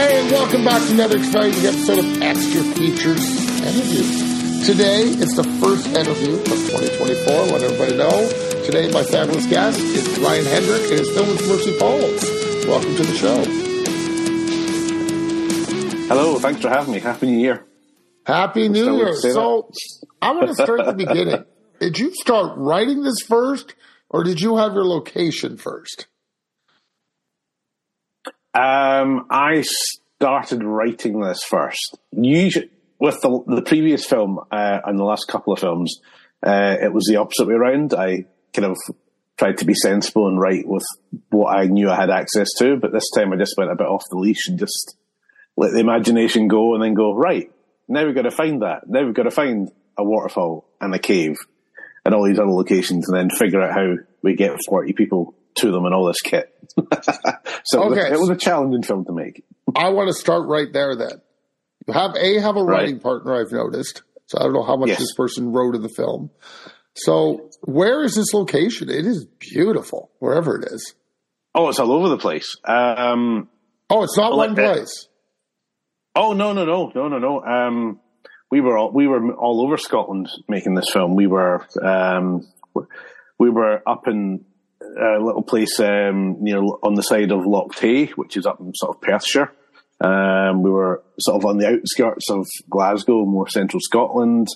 Hey, and welcome back to another exciting episode of Extra Features Interviews. Today, it's the first interview of 2024. Let everybody know. Today, my fabulous guest is Ryan Hendrick and his film with Mercy Falls. Welcome to the show. Hello, thanks for having me. Happy New Year. Happy New Year. So, I want to start at the beginning. Did you start writing this first, or did you have your location first? Um, I started writing this first. Usually, with the, the previous film uh, and the last couple of films, uh, it was the opposite way around. I kind of tried to be sensible and write with what I knew I had access to, but this time I just went a bit off the leash and just let the imagination go and then go, right, now we've got to find that. Now we've got to find a waterfall and a cave and all these other locations and then figure out how we get 40 people to them and all this kit. so it, was, Okay. it was a challenging film to make. I want to start right there then. You have A, have a Right. writing partner, I've noticed. So I don't know how much Yes. this person wrote in the film. So where is this location? It is beautiful, wherever it is. Oh, it's all over the place. Um, Oh, it's not one uh, place. oh no, no, no, no, no, no. Um, we were all, we were all over Scotland making this film. We were um, we were up in a little place um, near on the side of Loch Tay, which is up in sort of Perthshire. Um, we were sort of on the outskirts of Glasgow, more central Scotland.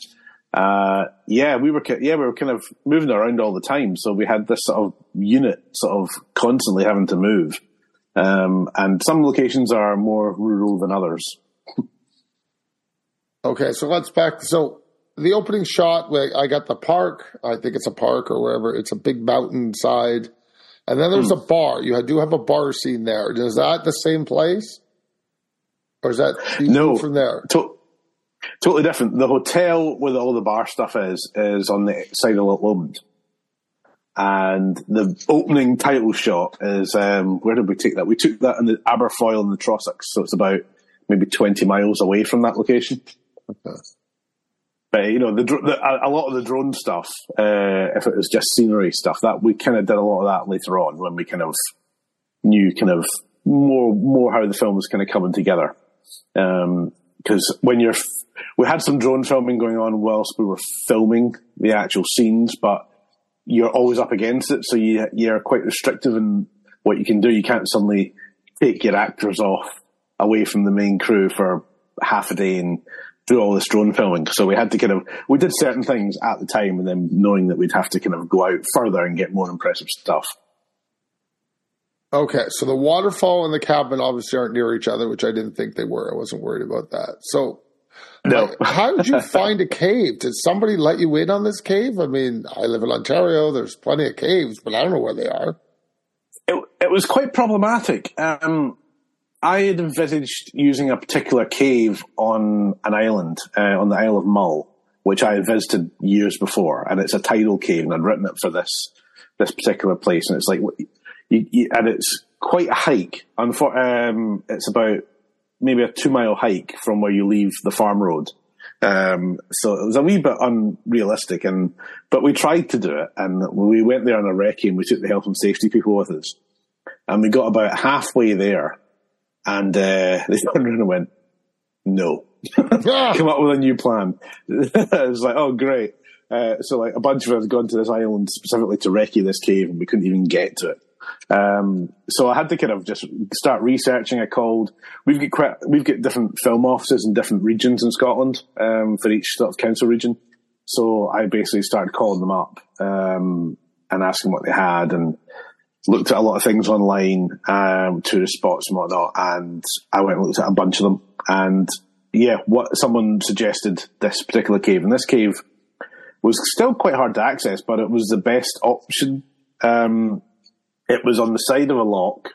Uh, yeah, we were yeah we were kind of moving around all the time, so we had this sort of unit sort of constantly having to move. Um, and some locations are more rural than others. Okay, so let's back. So the opening shot, where I got the park. I think it's a park or wherever. It's a big mountain side. And then there's Hmm. a bar. You do have a bar scene there. Is that the same place? Or is that No. from there? To- totally different. The hotel where all the bar stuff is is on the side of Lomond. And the opening title shot is um, where did we take that? We took that in the Aberfoyle and the Trossachs, so it's about maybe twenty miles away from that location. Okay. But you know, the, the a lot of the drone stuff, uh, if it was just scenery stuff, that we kind of did a lot of that later on when we kind of knew kind of more more how the film was kind of coming together. Because when you're, we had some drone filming going on whilst we were filming the actual scenes, but you're always up against it, so you you're quite restrictive in what you can do. You can't suddenly take your actors off away from the main crew for half a day and do all this drone filming. So we had to kind of we did certain things at the time, and then knowing that we'd have to kind of go out further and get more impressive stuff. Okay, so the waterfall and the cabin obviously aren't near each other, which I didn't think they were. I wasn't worried about that. So, No, how did you find a cave? Did somebody let you in on this cave? I mean, I live in Ontario. There's plenty of caves, but I don't know where they are. it, it was quite problematic. Um, I had envisaged using a particular cave on an island, uh, on the Isle of Mull, which I had visited years before, and it's a tidal cave, and I'd written it for this this particular place, and it's like, you, you, and it's quite a hike. Unfor- um, it's about maybe a two mile hike from where you leave the farm road. Um, so it was a wee bit unrealistic, and but we tried to do it, and we went there on a recce, and we took the health and safety people with us, and we got about halfway there, and uh, they turned around and went, "No, come up with a new plan." it was like, "Oh, great!" Uh, so like a bunch of us had gone to this island specifically to recce this cave, and we couldn't even get to it. Um, so I had to kind of just start researching. I called. We've got quite, we've got different film offices in different regions in Scotland um, for each sort of council region. So I basically started calling them up um, and asking what they had, and looked at a lot of things online, um, tourist spots and whatnot. And I went and looked at a bunch of them, and yeah, what someone suggested this particular cave, and this cave was still quite hard to access, but it was the best option. Um, it was on the side of a loch,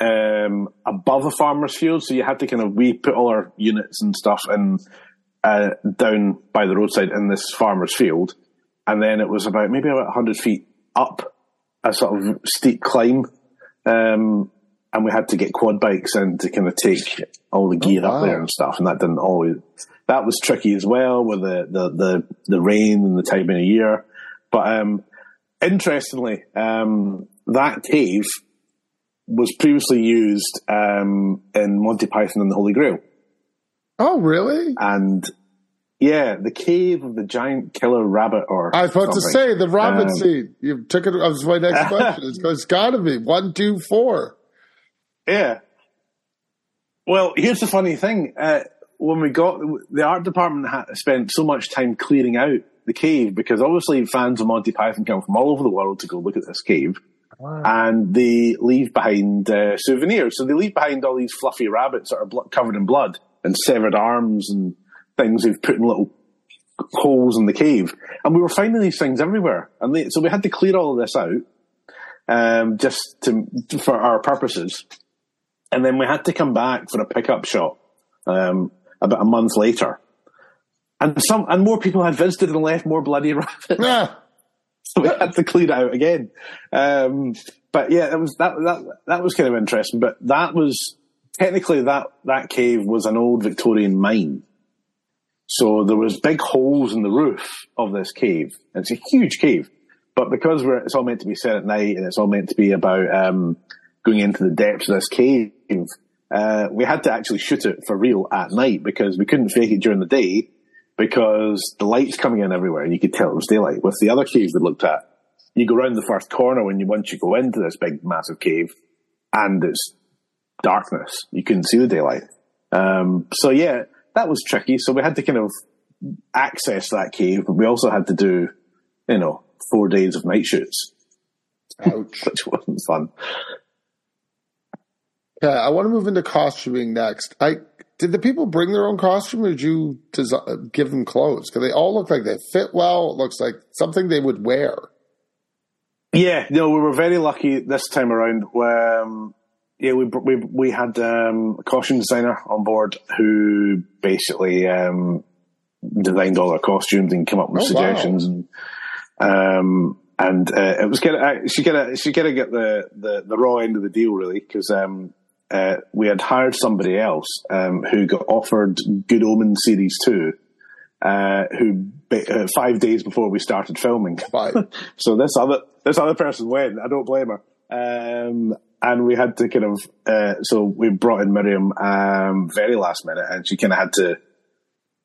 um, above a farmer's field, so you had to kind of we put all our units and stuff in uh, down by the roadside in this farmer's field, and then it was about maybe about hundred feet up a sort of steep climb, um, and we had to get quad bikes in to kind of take all the gear wow. up there and stuff, and that didn't always. That was tricky as well with the the the, the rain and the time of the year, but um, interestingly, um, that cave was previously used um, in Monty Python and the Holy Grail. Oh, really? And yeah, the cave of the giant killer rabbit, or I was about to say the rabbit Um, scene. You took it. That was my next question. It's, it's got to be one, two, four. Yeah. Well, here's the funny thing. Uh, when we got the art department had spent so much time clearing out the cave because obviously fans of Monty Python come from all over the world to go look at this cave, and they leave behind uh, souvenirs. So they leave behind all these fluffy rabbits that are blo- covered in blood and severed arms and things they've put in little holes in the cave. And we were finding these things everywhere, and they, so we had to clear all of this out um, just to for our purposes. And then we had to come back for a pickup shot um, about a month later. And some and more people had visited and left more bloody rabbits. Yeah. So we had to clear it out again. Um, but yeah, that was that that that was kind of interesting. But that was technically that that cave was an old Victorian mine. So there was big holes in the roof of this cave. It's a huge cave, but because it's all meant to be set at night and it's all meant to be about um, going into the depths of this cave, uh, we had to actually shoot it for real at night because we couldn't fake it during the day because the light's coming in everywhere and you could tell it was daylight. With the other caves we looked at, you go around the first corner when you once you go into this big massive cave and it's darkness. You couldn't see the daylight. Um, so yeah, that was tricky. So we had to kind of access that cave, but we also had to do, you know, four days of night shoots, Ouch. which wasn't fun. Yeah, I want to move into costuming next. I did the people bring their own costume, or did you give them clothes? Because they all look like they fit well. It looks like something they would wear. Yeah, no, we were very lucky this time around. Um, yeah, we we we had um, a costume designer on board who basically um, designed all our costumes and came up with Oh, wow. suggestions and um, and uh, it was kind of she kind of she kind of get the, the the raw end of the deal really because um, uh, we had hired somebody else um, who got offered Good Omens series two. Uh, who uh, five days before we started filming Fine. so this other this other person went. I don't blame her. Um, and we had to kind of uh, so we brought in Miriam um, very last minute, and she kind of had to,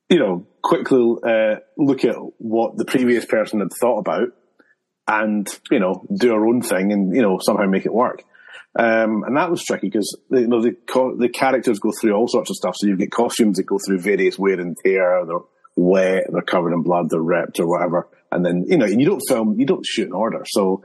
you know, quickly uh, look at what the previous person had thought about, and you know, do her own thing, and you know, somehow make it work. Um, and that was tricky because you know the co- the characters go through all sorts of stuff. So you get costumes that go through various wear and tear. They're wet, they're covered in blood, they're ripped or whatever. And then you know you don't film, you don't shoot in order. So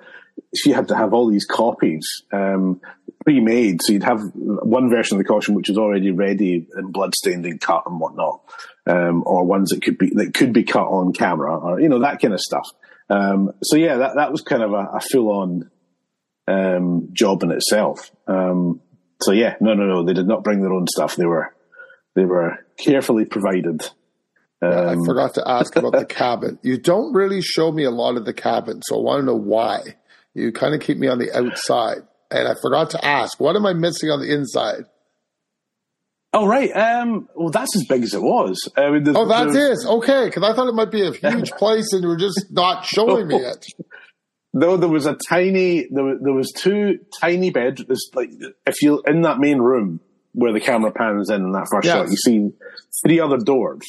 she had to have all these copies um, pre-made. So you'd have one version of the costume which was already ready and bloodstained and cut and whatnot, um, or ones that could be that could be cut on camera, or you know that kind of stuff. Um, so yeah, that that was kind of a, a full-on um, job in itself. Um, so yeah, no, no, no, they did not bring their own stuff. They were they were carefully provided. I Um, forgot to ask about the cabin. You don't really show me a lot of the cabin, so I want to know why. You kind of keep me on the outside. And I forgot to ask, what am I missing on the inside? Oh right. Um, well, that's as big as it was. I mean, Oh, that is okay. Because I thought it might be a huge place, and you were just not showing me it. No, there was a tiny. There was, there was two tiny. There's like if you're in that main room where the camera pans in in that first Yes. shot, you see three other doors.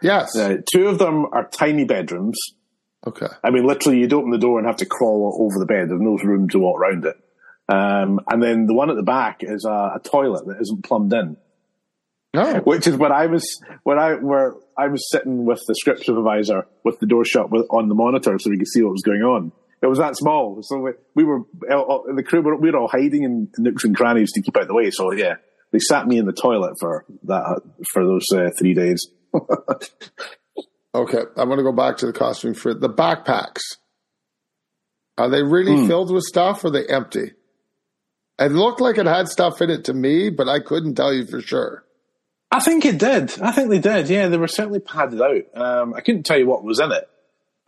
Yes. Uh, two of them are tiny bedrooms. Okay. I mean, literally, you'd open the door and have to crawl over the bed. There's no room to walk around it. Um, and then the one at the back is a, a toilet that isn't plumbed in. No. which is when I was when I where I was sitting with the script supervisor with the door shut with, on the monitor so we could see what was going on. It was that small, so we, we were the crew were we were all hiding in nooks and crannies to keep out the way. So yeah, they sat me in the toilet for that for those uh, three days. Okay. I'm going to go back to the costume for the backpacks. Are they really filled with stuff or are they empty? It looked like it had stuff in it to me, but I couldn't tell you for sure. I think it did. I think they did. Yeah, they were certainly padded out. Um, I couldn't tell you what was in it.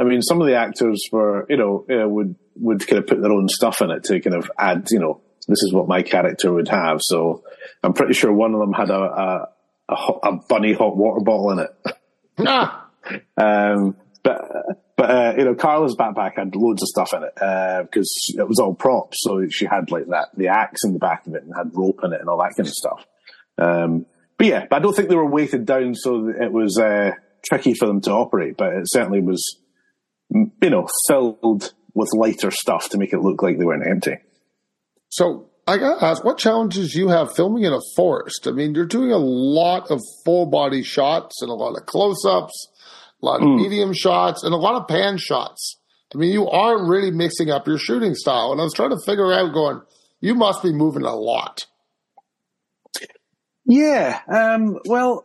I mean, some of the actors were, you know, you know, would would kind of put their own stuff in it to kind of add, you know, this is what my character would have. So I'm pretty sure one of them had a a, a, a bunny hot water bottle in it. Ah, Um, but but uh, you know, Carla's backpack had loads of stuff in it because uh, it was all props. So she had like that the axe in the back of it and had rope in it and all that kind of stuff. Um, but yeah, but I don't think they were weighted down so it was uh, tricky for them to operate. But it certainly was, you know, filled with lighter stuff to make it look like they weren't empty. So I got to ask, what challenges you have filming in a forest? I mean, you're doing a lot of full body shots and a lot of close ups, a lot of mm. medium shots, and a lot of pan shots. I mean, you are really mixing up your shooting style. And I was trying to figure out, going, you must be moving a lot. Yeah. Um, well,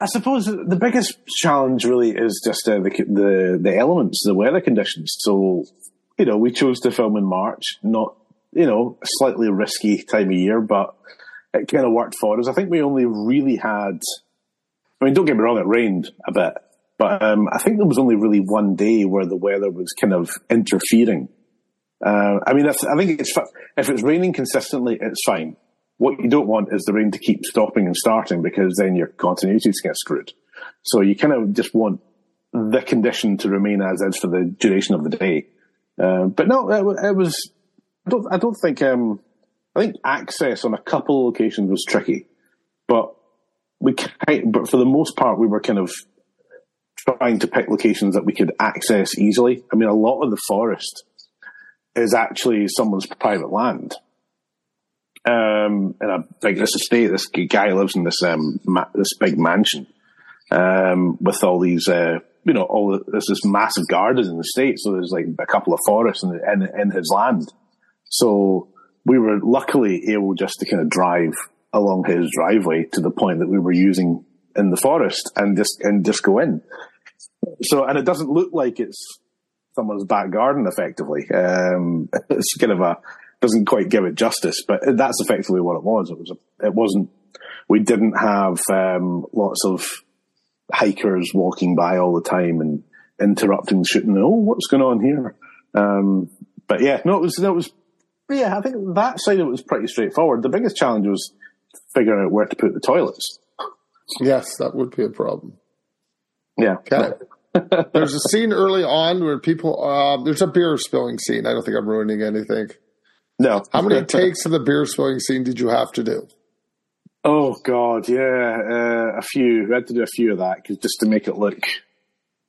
I suppose the biggest challenge really is just uh, the, the the elements, the weather conditions. So, you know, we chose to film in March, not you know, a slightly risky time of year, but it kind of worked for us. I think we only really had, I mean, don't get me wrong, it rained a bit, but um, I think there was only really one day where the weather was kind of interfering. Uh, I mean, I think it's if it's raining consistently, it's fine. What you don't want is the rain to keep stopping and starting because then your continuities get screwed. So you kind of just want the condition to remain as is for the duration of the day. Uh, but no, it, it was I don't. I don't think. Um, I think access on a couple of locations was tricky, but we. But for the most part, we were kind of trying to pick locations that we could access easily. I mean, a lot of the forest is actually someone's private land. Um, in a big this estate, this guy lives in this um, ma- this big mansion um, with all these, uh, you know, all the, there's this massive garden in the state. So there's like a couple of forests in, in, in his land. So we were luckily able just to kind of drive along his driveway to the point that we were using in the forest and just and just go in. So and it doesn't look like it's someone's back garden effectively. Um, it's kind of a doesn't quite give it justice, but that's effectively what it was. It was a, it wasn't. We didn't have um, lots of hikers walking by all the time and interrupting shooting. Oh, what's going on here? Um, but yeah, no, it was it was yeah, I think that side of it was pretty straightforward. The biggest challenge was figuring out where to put the toilets. Yes, that would be a problem. Yeah. Okay. There's a scene early on where people, uh, there's a beer spilling scene. I don't think I'm ruining anything. No. How many takes of the beer spilling scene did you have to do? Oh God, yeah, uh, a few. We had to do a few of that because just to make it look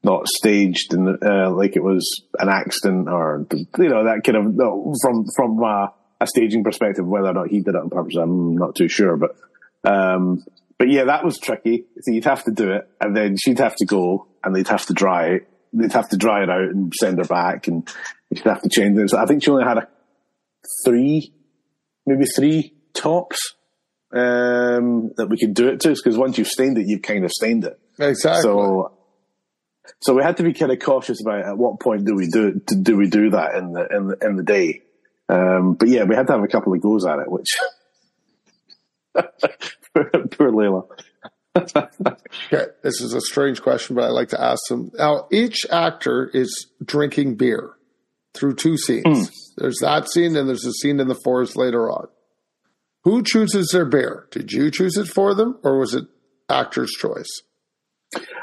not staged and uh, like it was an accident or you know that kind of no, from from uh, a staging perspective. Whether or not he did it on purpose, I'm not too sure. But um, but yeah, that was tricky. So you'd have to do it, and then she'd have to go, and they'd have to dry it. They'd have to dry it out and send her back, and she'd have to change it. So I think she only had a three, maybe three tops um, that we could do it to, because once you've stained it, you've kind of stained it. Exactly. So so we had to be kind of cautious about at what point do we do do we do that in the in the in the day. Um, but yeah, we had to have a couple of goes at it, which poor Layla. Okay, this is a strange question, but I like to ask them. Now, each actor is drinking beer through two scenes. Mm. There's that scene, and there's a scene in the forest later on. Who chooses their beer? Did you choose it for them, or was it actor's choice?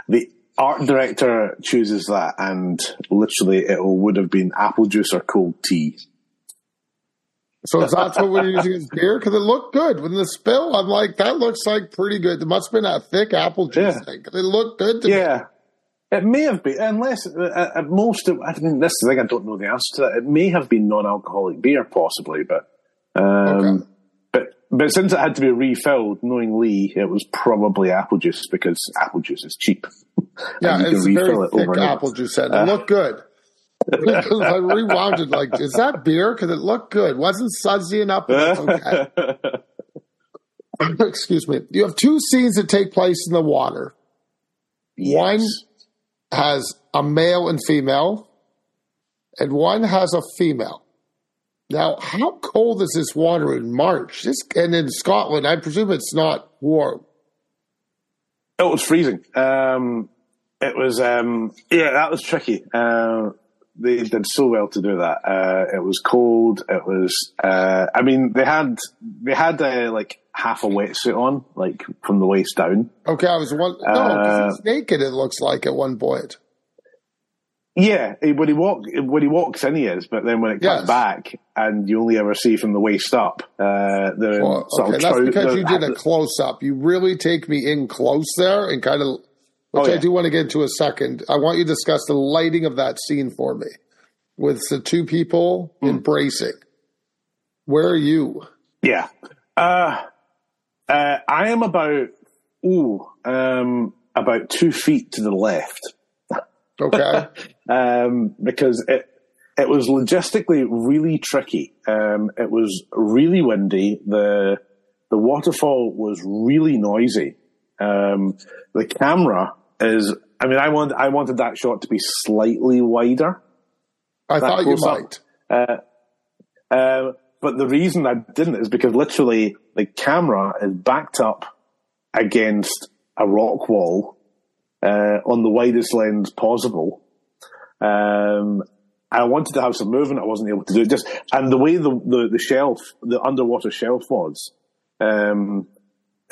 The art director chooses that, and literally it would have been apple juice or cold tea. So that's what we're using as beer because it looked good. When the spill, I'm like, that looks like pretty good. It must have been a thick apple juice yeah. thing. It looked good to yeah. Me. It may have been, unless uh, at most, I mean, this is the thing, I don't know the answer to that. It may have been non-alcoholic beer, possibly, but um, okay. But since it had to be refilled, knowing Lee, it was probably apple juice because apple juice is cheap. Yeah, it's very it thick apple juice, and it uh, looked good. I rewound it like, is that beer? Because it looked good. Wasn't sudsy enough. Okay. Excuse me. You have two scenes that take place in the water. Yes. One has a male and female, and one has a female. Now, how cold is this water in March? This and in Scotland, I presume it's not warm. Oh, it was freezing. Um, it was, um, yeah, that was tricky. Uh, they did so well to do that. Uh, it was cold. It was, uh, I mean, they had they had uh, like half a wetsuit on, like from the waist down. Okay, I was one. No, uh, it's naked. It looks like at one point. Yeah, when he walk when he walks in, he is. But then when it comes Yes. back, and you only ever see from the waist up, uh, the Well, okay, of that's trou- because you did a close up. You really take me in close there and kind of, which Oh, I do want to get into a second. I want you to discuss the lighting of that scene for me with the two people Hmm. embracing. Where are you? Yeah. Uh, uh, I am about, ooh, um, about two feet to the left. Okay. Um, because it, it was logistically really tricky. Um, it was really windy. The, the waterfall was really noisy. Um, the camera is, I mean, I want, I wanted that shot to be slightly wider. I thought you might. Uh, but the reason I didn't is because literally the camera is backed up against a rock wall uh, on the widest lens possible. Um, I wanted to have some movement. I wasn't able to do it. Just and the way the the, the shelf, the underwater shelf was, um,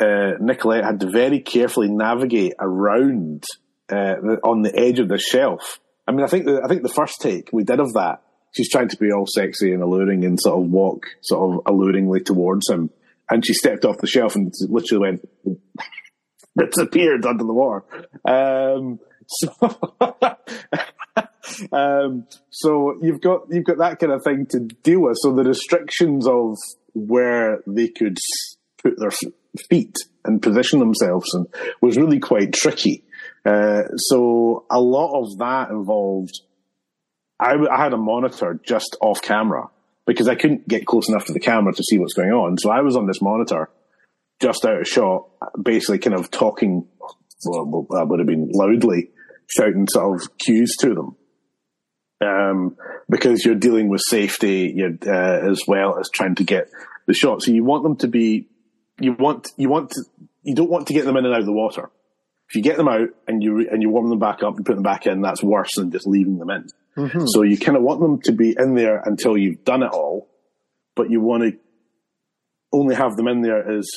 uh, Nicolette had to very carefully navigate around uh, the, on the edge of the shelf. I mean, I think the, I think the first take we did of that, she's trying to be all sexy and alluring and sort of walk sort of alluringly towards him, and she stepped off the shelf and literally went disappeared under the water. Um, so, um, so you've got you've got that kind of thing to deal with. So the restrictions of where they could put their feet and position themselves and was really quite tricky. Uh, so a lot of that involved. I had a monitor just off camera because I couldn't get close enough to the camera to see what's going on. So I was on this monitor just out of shot, basically kind of talking, well, that would have been loudly, shouting sort of cues to them. Um, because you're dealing with safety uh, as well as trying to get the shot. So you want them to be, you want, you want to, you don't want to get them in and out of the water. If you get them out and you, and you warm them back up and put them back in, that's worse than just leaving them in. Mm-hmm. So you kind of want them to be in there until you've done it all, but you want to only have them in there as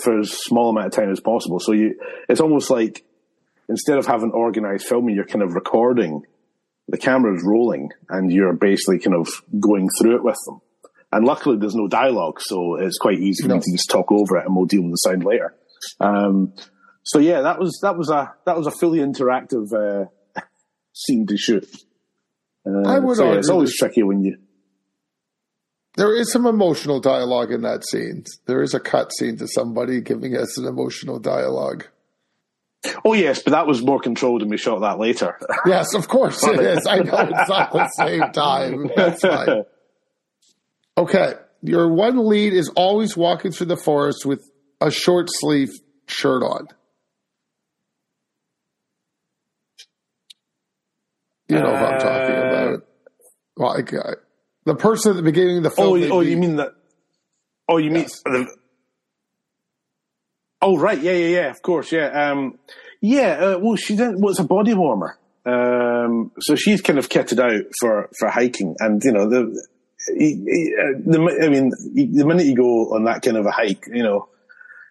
for as small amount of time as possible. So you, it's almost like instead of having organized filming, you're kind of recording. The camera's rolling, and you're basically kind of going through it with them. And luckily, there's no dialogue, so it's quite easy for No. me to just talk over it, and we'll deal with the sound later. Um, so yeah, that was that was a that was a fully interactive uh, scene to shoot. Uh, I would so yeah, it's always tricky when you There is some emotional dialogue in that scene. There is a cut scene to somebody giving us an emotional dialogue. Oh yes, but that was more controlled, and we shot that later. Yes, of course it is. I know it's not the same time. That's fine. Okay. Your one lead is always walking through the forest with a short sleeve shirt on. You know what I'm talking Uh, about. Like uh, the person at the beginning of the oh, film. you- oh, maybe- you mean that? Oh, you mean Yes. the? Oh, right. Yeah, yeah, yeah. Of course. Yeah. Um, yeah. Uh, well, she didn't. Well, it's a body warmer. Um, so she's kind of kitted out for for hiking, and you know the. Uh, The, I mean, the minute you go on that kind of a hike, you know,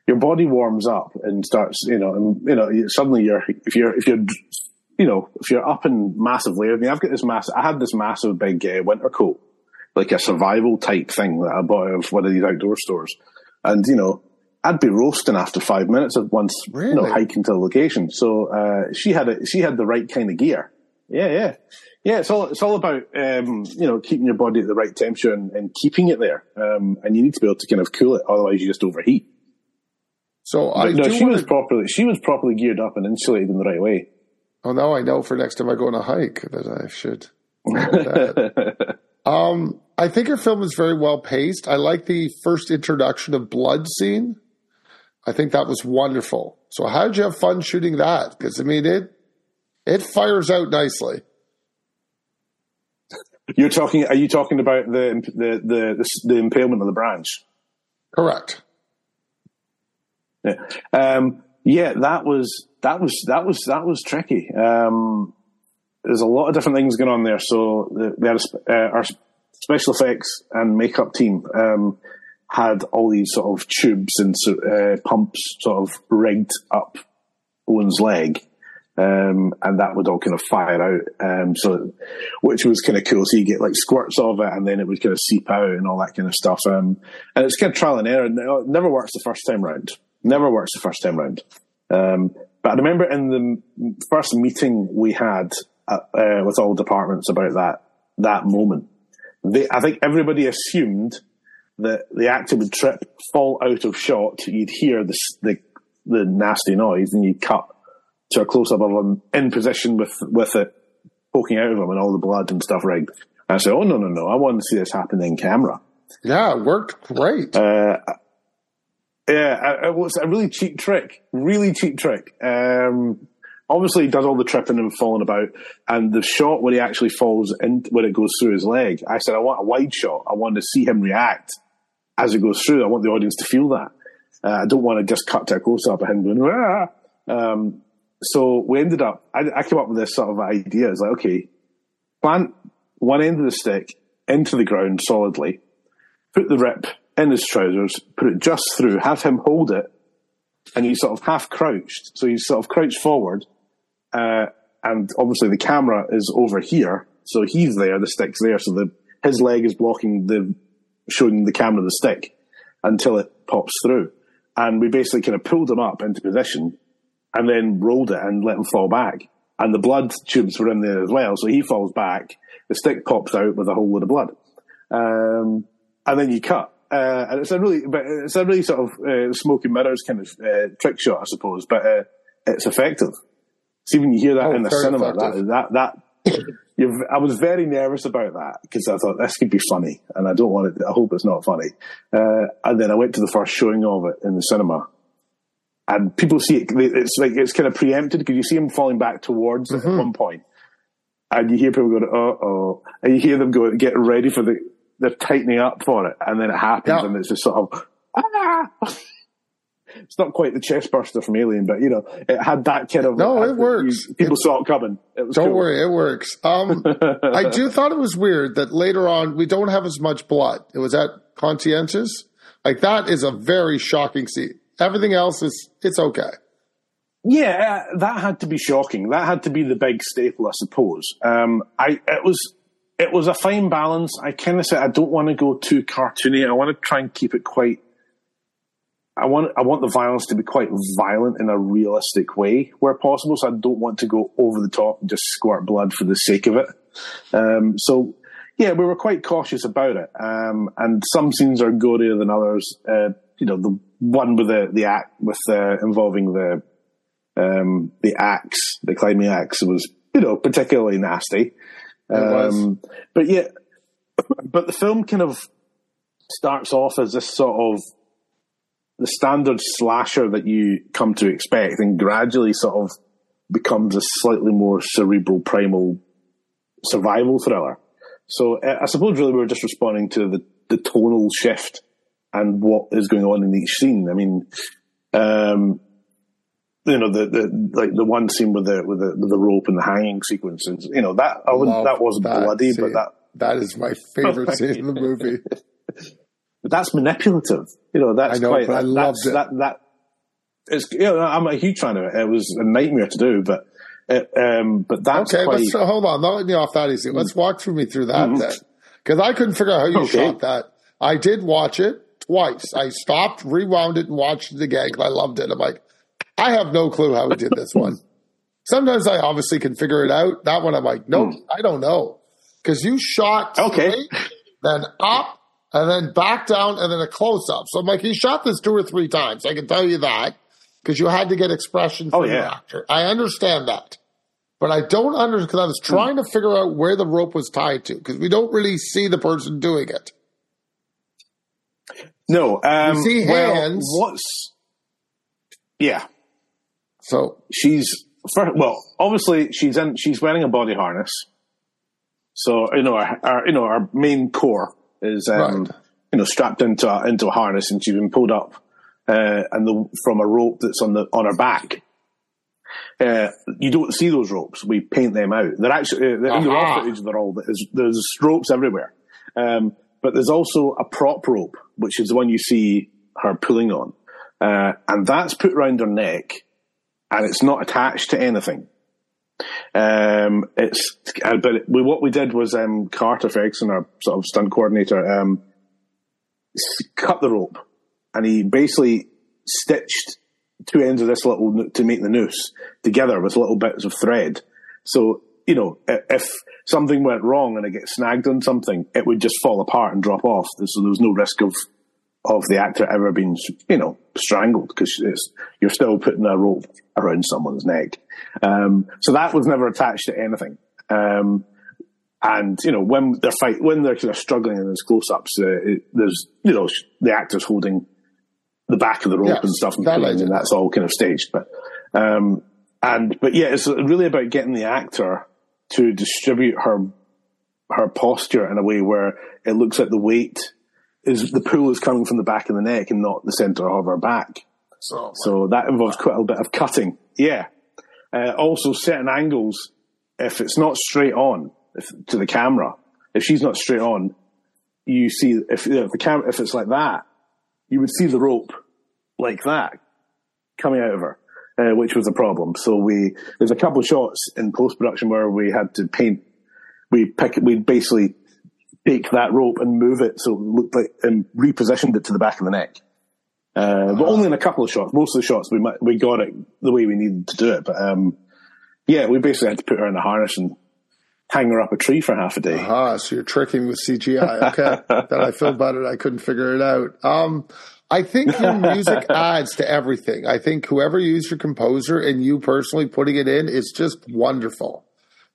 your body warms up and starts, you know, and you know, suddenly you're if you're if you're, you know, if you're up in massive layers. I mean, I've got this massive. I had this massive big uh, winter coat, like a survival type thing that I bought out of one of these outdoor stores, and you know, I'd be roasting after five minutes of once, you know, Really? hiking to the location. So uh, she had a, she had the right kind of gear. Yeah, yeah, yeah. It's all it's all about um, you know keeping your body at the right temperature and, and keeping it there. Um, and you need to be able to kind of cool it, otherwise you just overheat. So I no, she want was properly she was properly geared up and insulated in the right way. Oh, now I know for next time I go on a hike that I should. that. um, I think her film is very well paced. I like the first introduction of blood scene. I think that was wonderful. So how did you have fun shooting that? Because I mean it it fires out nicely. You're talking? Are you talking about the the the the, the impalement of the branch? Correct. Yeah. Um, yeah, that was that was that was that was tricky. Um, there's a lot of different things going on there. So the, the, uh, our special effects and makeup team um, had all these sort of tubes and uh, pumps sort of rigged up Owen's leg, Um, and that would all kind of fire out. Um, so, which was kind of cool. So you get like squirts of it and then it would kind of seep out and all that kind of stuff. Um, and it's kind of trial and error. It never works the first time round. Never works the first time round. Um, but I remember in the first meeting we had uh, uh, with all departments about that, that moment, they, I think everybody assumed that the actor would trip, fall out of shot, you'd hear the, the, the nasty noise, and you'd cut to a close up of him in position with with it poking out of him and all the blood and stuff rigged. And I said, "Oh no, no, no! I want to see this happen in camera." Yeah, it worked great. Uh, yeah, it was a really cheap trick. Really cheap trick. Um, obviously, he does all the tripping and falling about, and the shot where he actually falls in, when it goes through his leg. I said, "I want a wide shot. I want to see him react as it goes through. I want the audience to feel that. Uh, I don't want to just cut to a close up of him going." Ah. Um, so we ended up, I, I came up with this sort of idea. It's like, okay, plant one end of the stick into the ground solidly, put the rip in his trousers, put it just through, have him hold it, and he's sort of half crouched. So he's sort of crouched forward, uh, and obviously the camera is over here, so he's there, the stick's there, so the his leg is blocking the showing the camera the stick until it pops through. And we basically kind of pulled him up into position and then rolled it and let him fall back. And the blood tubes were in there as well. So he falls back, the stick pops out with a whole load of blood. Um, and then you cut. Uh, and it's a really, but it's a really sort of uh, smoke and mirrors kind of uh, trick shot, I suppose. But uh, it's effective. See when you hear that oh, in the cinema, effective. that that that I was very nervous about that because I thought this could be funny, and I don't want it. I hope it's not funny. Uh, and then I went to the first showing of it in the cinema, and people see it. It's like it's kind of preempted because you see him falling back towards mm-hmm. at one point, and you hear people go, "Oh, oh," and you hear them go, "Get ready for the." They're tightening up for it, and then it happens, and it's just sort of ah. it's not quite the chest burster from Alien, but you know, it had that kind of. No, it works. You, people it, saw it coming. It don't cool. worry, it works. Um, I do thought it was weird that later on we don't have as much blood. It was at conscientious. Like that is a very shocking scene. Everything else is it's okay. Yeah, uh, that had to be shocking. That had to be the big staple, I suppose. Um, I it was it was a fine balance. I kind of said I don't want to go too cartoony. I want to try and keep it quite. I want I want the violence to be quite violent in a realistic way where possible. So I don't want to go over the top and just squirt blood for the sake of it. Um, so yeah, we were quite cautious about it. Um, and some scenes are gorier than others. Uh, you know, the one with the the act with the involving the um, the axe, the climbing axe, was you know particularly nasty. Um, but yeah, but the film kind of starts off as this sort of the standard slasher that you come to expect, and gradually sort of becomes a slightly more cerebral, primal survival thriller. So uh, I suppose really we were just responding to the, the tonal shift and what is going on in each scene. I mean, um, you know, the, the, like the one scene with the, with the, with the rope and the hanging sequences, you know, that, I wouldn't, that wasn't that bloody, scene. but that, that is my favorite scene in the movie. but that's manipulative. You know, that's I know, quite, but I loved it. That, that, it's, you know, I'm a huge fan of it. It was a nightmare to do, but, it, um, but that's okay. Quite... Let's hold on. Don't let me off that easy. Let's walk through me through that mm-hmm. then, because I couldn't figure out how you okay. shot that. I did watch it twice. I stopped, rewound it, and watched it again because I loved it. I'm like, I have no clue how he did this one. Sometimes I obviously can figure it out. That one I'm like, nope, hmm. I don't know. Because you shot okay. Straight, then up, and then back down, and then a close up. So I'm like, he shot this two or three times. I can tell you that because you had to get expression from oh, yeah. the actor. I understand that. But I don't understand because I was trying to figure out where the rope was tied to because we don't really see the person doing it. No, um, see hands. Well, what's yeah? So she's well, obviously she's in. She's wearing a body harness. So you know, our, our you know our main core is um, right. you know strapped into a, into a harness, and she's been pulled up uh, and the, from a rope that's on the on her back. Uh, you don't see those ropes. We paint them out. They're actually uh, in the raw footage. They're all there's, there's ropes everywhere. Um, but there's also a prop rope, which is the one you see her pulling on. Uh, and that's put around her neck and it's not attached to anything. Um, it's uh, but we, what we did was um, Carter Ferguson, our sort of stunt coordinator, um, cut the rope, and he basically stitched two ends of this little to make the noose together with little bits of thread. So you know, if something went wrong and it gets snagged on something, it would just fall apart and drop off. So there was no risk of of the actor ever being, you know, strangled because you're still putting a rope around someone's neck. Um, so that was never attached to anything. Um, and you know when they're fight when they're kind of struggling in those close-ups, uh, it, there's you know the actors holding the back of the rope yes, and stuff, and, that and that's all kind of staged. But um, and but yeah, it's really about getting the actor to distribute her her posture in a way where it looks like the weight is the pull is coming from the back of the neck and not the center of her back. So, so that involves quite a bit of cutting. Yeah. Uh, also, certain angles, if it's not straight on if, to the camera, if she's not straight on, you see if, if the camera if it's like that, you would see the rope like that coming out of her uh, which was a problem. So we there's a couple of shots in post production where we had to paint. We pick we basically take that rope and move it so it looked like and repositioned it to the back of the neck. Uh, but only in a couple of shots. Most of the shots we we got it the way we needed to do it. But um, yeah, we basically had to put her in a harness and hang her up a tree for half a day. Ah, so you're tricking with CGI. Okay, that I feel about it. I couldn't figure it out. Um, I think your music adds to everything. I think whoever you use your composer and you personally putting it in is just wonderful.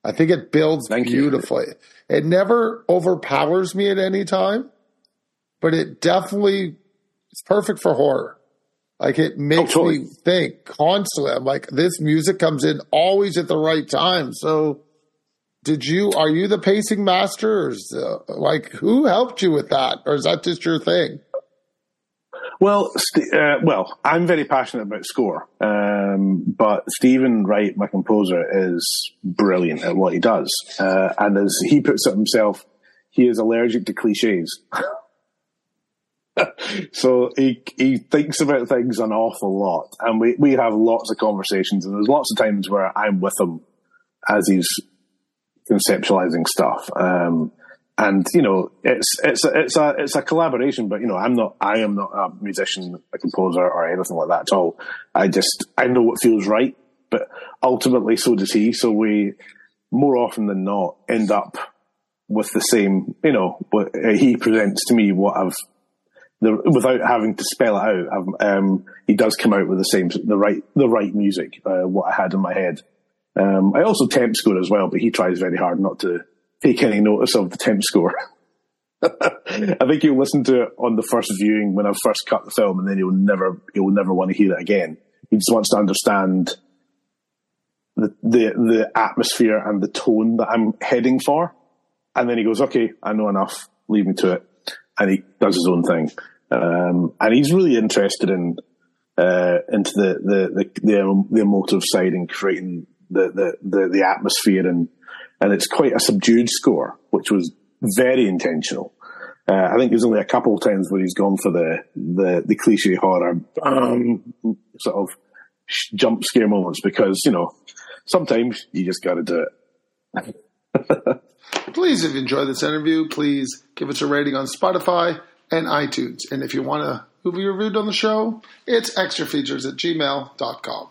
I think it builds Thank beautifully. You. It never overpowers me at any time, but it definitely it's perfect for horror. Like it makes oh, totally. me think constantly. I'm like, this music comes in always at the right time. So, did you? Are you the pacing master? Or is, uh, like, who helped you with that, or is that just your thing? Well, uh, well, I'm very passionate about score, um, but Stephen Wright, my composer, is brilliant at what he does, uh, and as he puts it himself, he is allergic to cliches. so he he thinks about things an awful lot, and we we have lots of conversations, and there's lots of times where I'm with him as he's conceptualizing stuff. Um, and you know it's it's a, it's a it's a collaboration but you know i'm not i am not a musician a composer or anything like that at all. I just i know what feels right but ultimately so does he. So we more often than not end up with the same you know what he presents to me what i've the, without having to spell it out um, he does come out with the same the right the right music uh, what i had in my head. Um, i also temp score as well but he tries very hard not to take any notice of the temp score. I think you'll listen to it on the first viewing when I first cut the film, and then you'll never you'll never want to hear it again. He just wants to understand the the the atmosphere and the tone that I'm heading for, and then he goes, "Okay, I know enough. Leave me to it," and he does his own thing. Um, and he's really interested in uh, into the the, the the the emotive side and creating the the the, the atmosphere and and it's quite a subdued score, which was very intentional. Uh, I think there's only a couple of times where he's gone for the the, the cliche horror um, sort of jump scare moments because you know sometimes you just got to do it. please, if you enjoyed this interview, please give us a rating on Spotify and iTunes. And if you want to be reviewed on the show, it's extrafeatures at gmail.com.